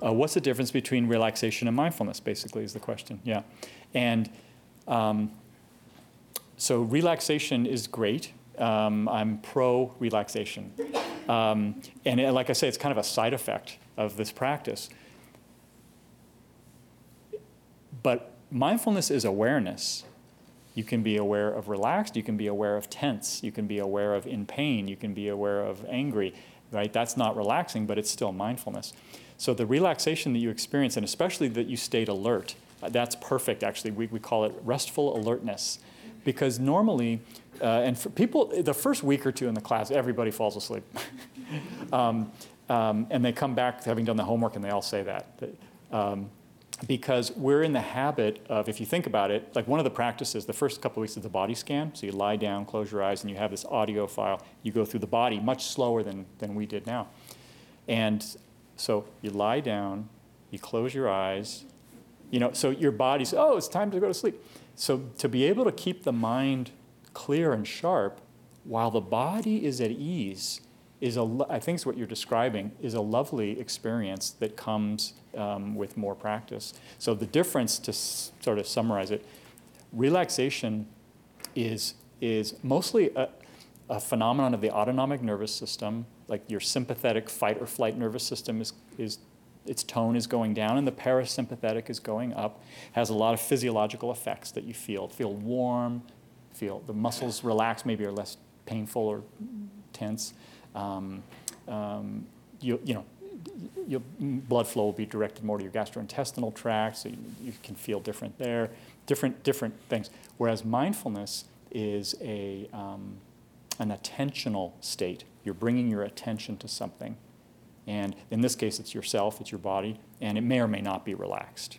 Uh, what's the difference between relaxation and mindfulness, basically, is the question. Yeah. And um, so relaxation is great. Um, I'm pro relaxation. Um, and it, like I say, it's kind of a side effect of this practice. But mindfulness is awareness. You can be aware of relaxed, you can be aware of tense, you can be aware of in pain, you can be aware of angry, right? That's not relaxing, but it's still mindfulness. So the relaxation that you experience, and especially that you stayed alert, uh, that's perfect actually. We, we call it restful alertness. Because normally, uh, and for people, the first week or two in the class, everybody falls asleep. um, um, and they come back having done the homework and they all say that. Um, because we're in the habit of, if you think about it, like one of the practices, the first couple of weeks is the body scan. So you lie down, close your eyes, and you have this audio file. You go through the body much slower than, than we did now. And so you lie down, you close your eyes, you know, so your body's, oh, it's time to go to sleep. So to be able to keep the mind clear and sharp while the body is at ease is a, I think is what you're describing, is a lovely experience that comes um, with more practice. So the difference, to s- sort of summarize it, relaxation is, is mostly a, a phenomenon of the autonomic nervous system like your sympathetic fight or flight nervous system is, is its tone is going down and the parasympathetic is going up has a lot of physiological effects that you feel feel warm feel the muscles relax maybe are less painful or tense um, um, you, you know your blood flow will be directed more to your gastrointestinal tract so you, you can feel different there different different things whereas mindfulness is a um, an attentional state you're bringing your attention to something. And in this case, it's yourself, it's your body, and it may or may not be relaxed.